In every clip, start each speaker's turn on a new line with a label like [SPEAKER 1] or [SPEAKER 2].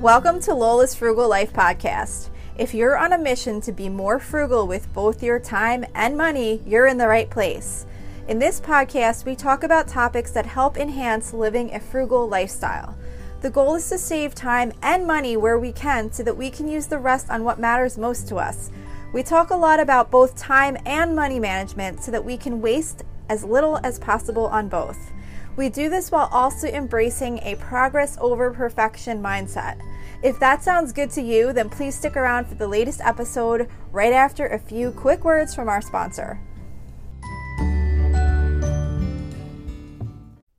[SPEAKER 1] Welcome to Lola's Frugal Life Podcast. If you're on a mission to be more frugal with both your time and money, you're in the right place. In this podcast, we talk about topics that help enhance living a frugal lifestyle. The goal is to save time and money where we can so that we can use the rest on what matters most to us. We talk a lot about both time and money management so that we can waste as little as possible on both. We do this while also embracing a progress over perfection mindset. If that sounds good to you, then please stick around for the latest episode right after a few quick words from our sponsor.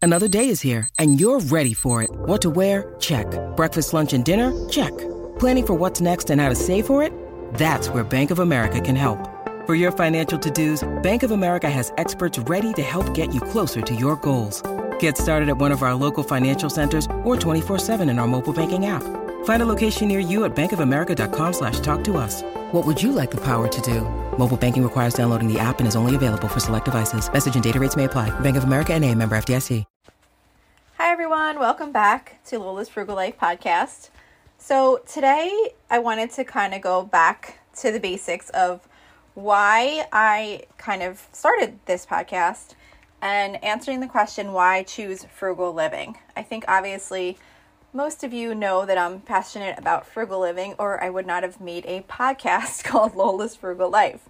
[SPEAKER 2] Another day is here, and you're ready for it. What to wear? Check. Breakfast, lunch, and dinner? Check. Planning for what's next and how to save for it? That's where Bank of America can help. For your financial to dos, Bank of America has experts ready to help get you closer to your goals. Get started at one of our local financial centers or 24-7 in our mobile banking app. Find a location near you at bankofamerica.com slash talk to us. What would you like the power to do? Mobile banking requires downloading the app and is only available for select devices. Message and data rates may apply. Bank of America and a member FDIC.
[SPEAKER 1] Hi, everyone. Welcome back to Lola's Frugal Life podcast. So, today I wanted to kind of go back to the basics of why I kind of started this podcast and answering the question why choose frugal living. I think obviously most of you know that I'm passionate about frugal living, or I would not have made a podcast called Lola's Frugal Life.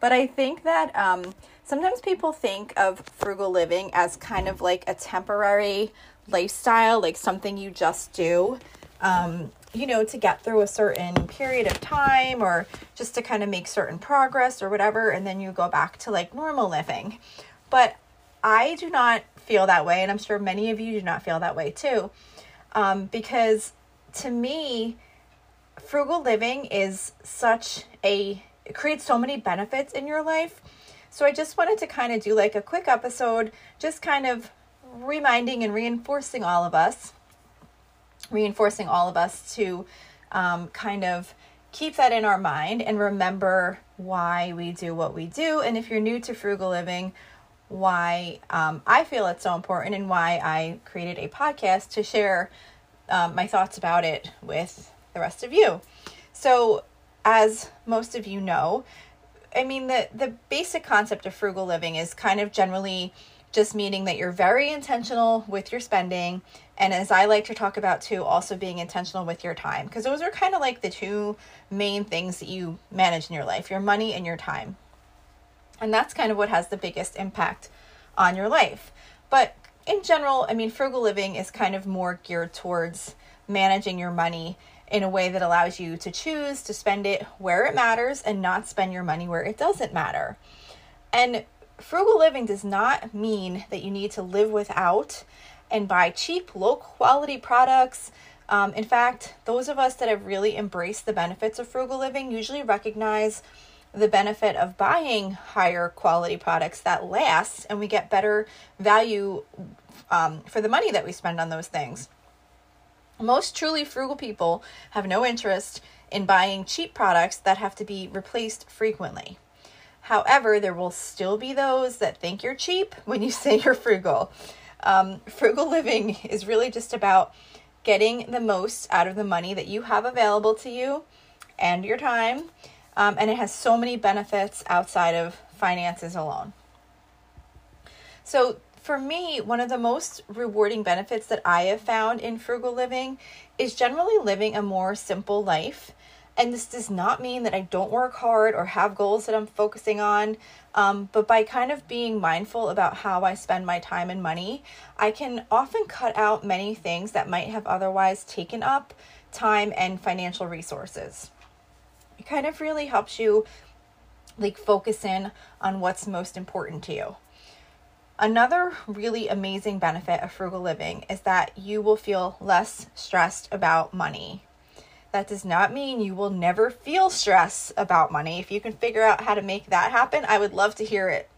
[SPEAKER 1] But I think that um, sometimes people think of frugal living as kind of like a temporary lifestyle, like something you just do, um, you know, to get through a certain period of time or just to kind of make certain progress or whatever, and then you go back to like normal living. But I do not feel that way, and I'm sure many of you do not feel that way too. Um, because to me, frugal living is such a, it creates so many benefits in your life. So I just wanted to kind of do like a quick episode, just kind of reminding and reinforcing all of us, reinforcing all of us to um, kind of keep that in our mind and remember why we do what we do. And if you're new to frugal living, why um, I feel it's so important and why I created a podcast to share um, my thoughts about it with the rest of you. So, as most of you know, I mean, the, the basic concept of frugal living is kind of generally just meaning that you're very intentional with your spending. And as I like to talk about too, also being intentional with your time, because those are kind of like the two main things that you manage in your life your money and your time. And that's kind of what has the biggest impact on your life. But in general, I mean, frugal living is kind of more geared towards managing your money in a way that allows you to choose to spend it where it matters and not spend your money where it doesn't matter. And frugal living does not mean that you need to live without and buy cheap, low quality products. Um, in fact, those of us that have really embraced the benefits of frugal living usually recognize the benefit of buying higher quality products that last and we get better value um, for the money that we spend on those things. Most truly frugal people have no interest in buying cheap products that have to be replaced frequently. However, there will still be those that think you're cheap when you say you're frugal. Um, frugal living is really just about getting the most out of the money that you have available to you and your time um, and it has so many benefits outside of finances alone. So, for me, one of the most rewarding benefits that I have found in frugal living is generally living a more simple life. And this does not mean that I don't work hard or have goals that I'm focusing on. Um, but by kind of being mindful about how I spend my time and money, I can often cut out many things that might have otherwise taken up time and financial resources kind of really helps you like focus in on what's most important to you. Another really amazing benefit of frugal living is that you will feel less stressed about money. That does not mean you will never feel stress about money. If you can figure out how to make that happen, I would love to hear it.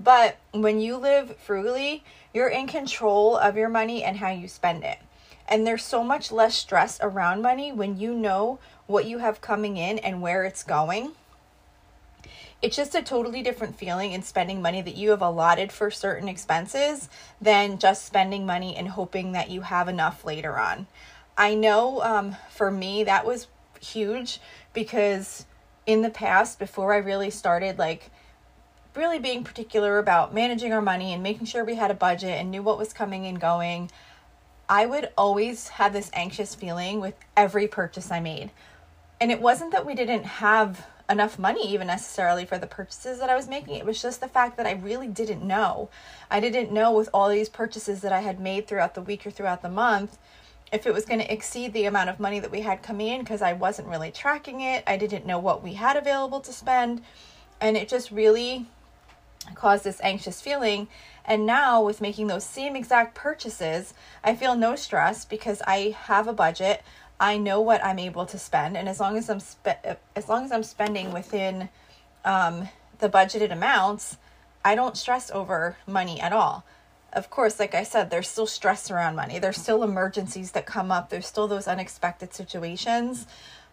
[SPEAKER 1] But when you live frugally, you're in control of your money and how you spend it. And there's so much less stress around money when you know what you have coming in and where it's going. It's just a totally different feeling in spending money that you have allotted for certain expenses than just spending money and hoping that you have enough later on. I know um, for me that was huge because in the past, before I really started like really being particular about managing our money and making sure we had a budget and knew what was coming and going, I would always have this anxious feeling with every purchase I made. And it wasn't that we didn't have enough money even necessarily for the purchases that I was making. It was just the fact that I really didn't know. I didn't know with all these purchases that I had made throughout the week or throughout the month if it was going to exceed the amount of money that we had coming in because I wasn't really tracking it. I didn't know what we had available to spend. And it just really caused this anxious feeling. And now, with making those same exact purchases, I feel no stress because I have a budget. I know what I'm able to spend, and as long as I'm spe- as long as I'm spending within um, the budgeted amounts, I don't stress over money at all. Of course, like I said, there's still stress around money. There's still emergencies that come up. There's still those unexpected situations,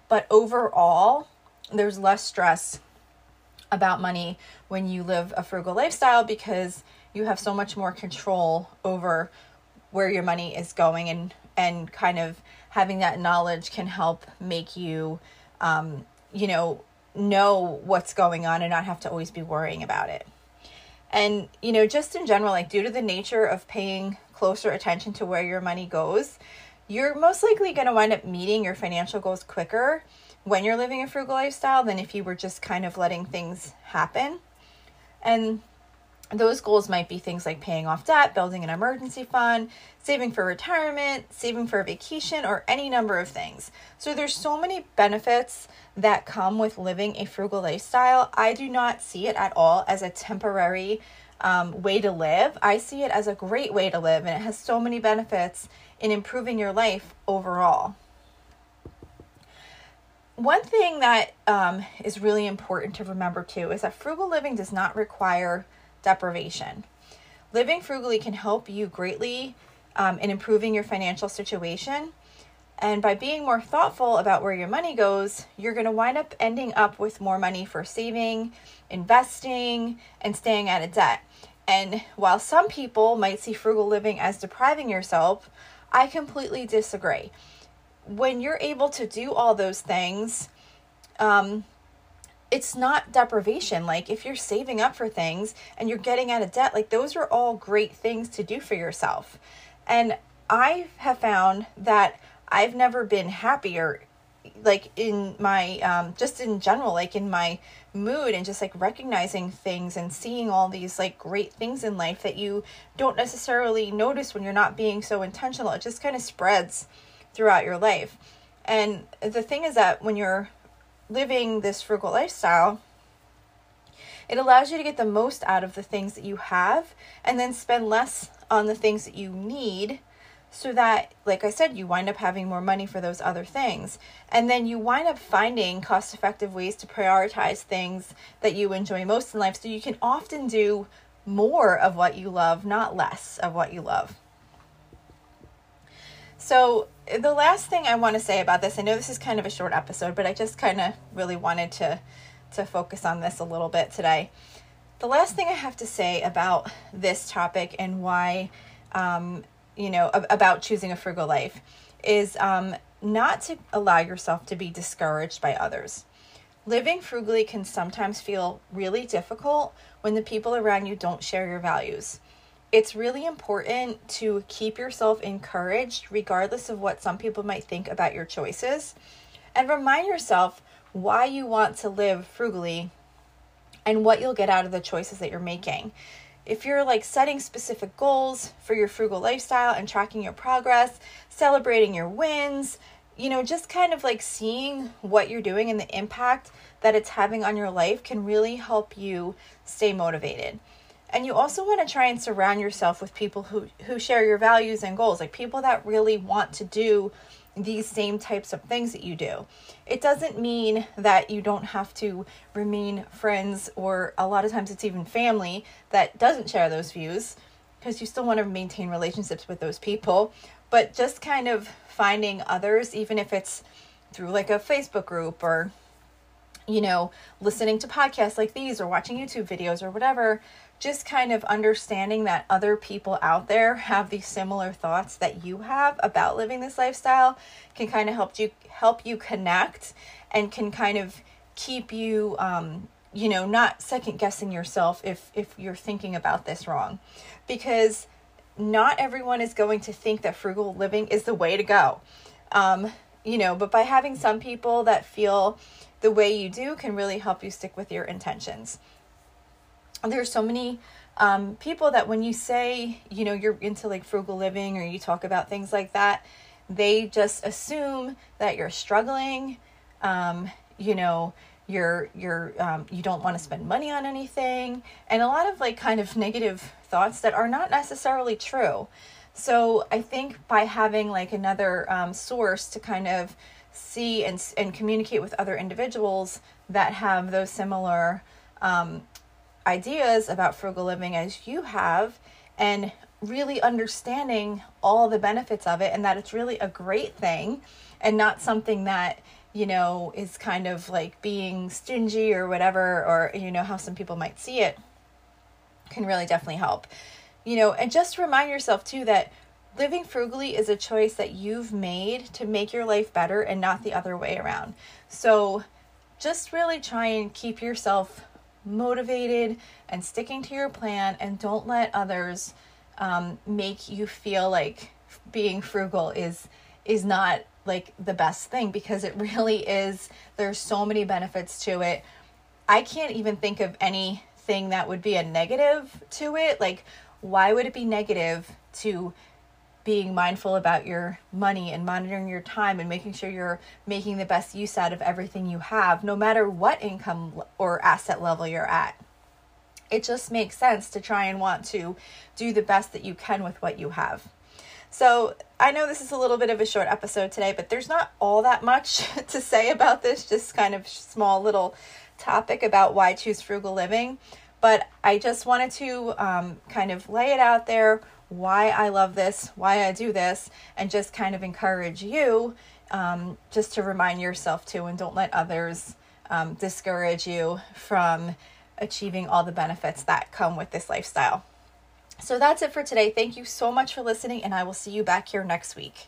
[SPEAKER 1] but overall, there's less stress about money when you live a frugal lifestyle because you have so much more control over where your money is going and and kind of having that knowledge can help make you um, you know know what's going on and not have to always be worrying about it. And you know just in general like due to the nature of paying closer attention to where your money goes you're most likely going to wind up meeting your financial goals quicker when you're living a frugal lifestyle than if you were just kind of letting things happen. And those goals might be things like paying off debt, building an emergency fund, saving for retirement, saving for a vacation, or any number of things. So there's so many benefits that come with living a frugal lifestyle. I do not see it at all as a temporary um, way to live. I see it as a great way to live, and it has so many benefits in improving your life overall. One thing that um, is really important to remember too is that frugal living does not require deprivation. Living frugally can help you greatly um, in improving your financial situation. And by being more thoughtful about where your money goes, you're going to wind up ending up with more money for saving, investing, and staying out of debt. And while some people might see frugal living as depriving yourself, I completely disagree. When you're able to do all those things, um, it's not deprivation. Like if you're saving up for things and you're getting out of debt, like those are all great things to do for yourself. And I have found that I've never been happier like in my um just in general like in my mood and just like recognizing things and seeing all these like great things in life that you don't necessarily notice when you're not being so intentional it just kind of spreads throughout your life and the thing is that when you're living this frugal lifestyle, it allows you to get the most out of the things that you have and then spend less on the things that you need so that like i said you wind up having more money for those other things. And then you wind up finding cost effective ways to prioritize things that you enjoy most in life so you can often do more of what you love not less of what you love. So, the last thing I want to say about this, I know this is kind of a short episode, but I just kind of really wanted to to focus on this a little bit today. The last thing I have to say about this topic and why, um, you know, about choosing a frugal life is um, not to allow yourself to be discouraged by others. Living frugally can sometimes feel really difficult when the people around you don't share your values it's really important to keep yourself encouraged, regardless of what some people might think about your choices, and remind yourself why you want to live frugally and what you'll get out of the choices that you're making. If you're like setting specific goals for your frugal lifestyle and tracking your progress, celebrating your wins, you know, just kind of like seeing what you're doing and the impact that it's having on your life can really help you stay motivated. And you also want to try and surround yourself with people who, who share your values and goals, like people that really want to do these same types of things that you do. It doesn't mean that you don't have to remain friends, or a lot of times it's even family that doesn't share those views, because you still want to maintain relationships with those people. But just kind of finding others, even if it's through like a Facebook group or, you know, listening to podcasts like these or watching YouTube videos or whatever, just kind of understanding that other people out there have these similar thoughts that you have about living this lifestyle can kind of help you help you connect and can kind of keep you um, you know not second guessing yourself if if you're thinking about this wrong. Because not everyone is going to think that frugal living is the way to go. Um, you know but by having some people that feel the way you do can really help you stick with your intentions there's so many um, people that when you say you know you're into like frugal living or you talk about things like that they just assume that you're struggling um, you know you're you're um, you don't want to spend money on anything and a lot of like kind of negative thoughts that are not necessarily true. So i think by having like another um, source to kind of see and, and communicate with other individuals that have those similar um, ideas about frugal living as you have and really understanding all the benefits of it and that it's really a great thing and not something that you know is kind of like being stingy or whatever or you know how some people might see it can really definitely help. You know and just remind yourself too that living frugally is a choice that you've made to make your life better and not the other way around. So just really try and keep yourself motivated and sticking to your plan and don't let others um, make you feel like being frugal is is not like the best thing because it really is there's so many benefits to it. I can't even think of anything that would be a negative to it. Like why would it be negative to being mindful about your money and monitoring your time and making sure you're making the best use out of everything you have, no matter what income or asset level you're at. It just makes sense to try and want to do the best that you can with what you have. So, I know this is a little bit of a short episode today, but there's not all that much to say about this, just kind of small little topic about why choose frugal living. But I just wanted to um, kind of lay it out there why I love this, why I do this, and just kind of encourage you um, just to remind yourself too, and don't let others um, discourage you from achieving all the benefits that come with this lifestyle. So that's it for today. Thank you so much for listening, and I will see you back here next week.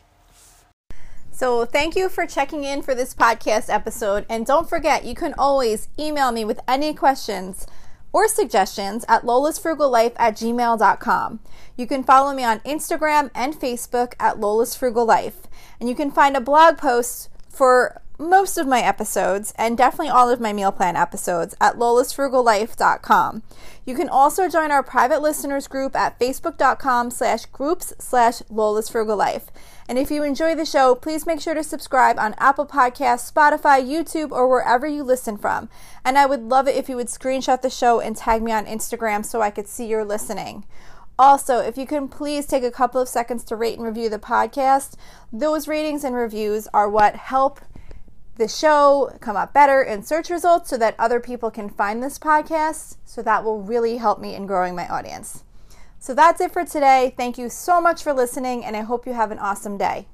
[SPEAKER 1] So, thank you for checking in for this podcast episode. And don't forget, you can always email me with any questions or suggestions at lolasfrugallife at gmail.com. You can follow me on Instagram and Facebook at lolasfrugallife. And you can find a blog post for most of my episodes and definitely all of my meal plan episodes at lolasfrugallife.com. You can also join our private listeners group at facebook.com slash groups slash lolasfrugallife. And if you enjoy the show, please make sure to subscribe on Apple Podcasts, Spotify, YouTube, or wherever you listen from. And I would love it if you would screenshot the show and tag me on Instagram so I could see you're listening. Also, if you can please take a couple of seconds to rate and review the podcast, those ratings and reviews are what help the show come up better in search results so that other people can find this podcast. So that will really help me in growing my audience. So that's it for today. Thank you so much for listening, and I hope you have an awesome day.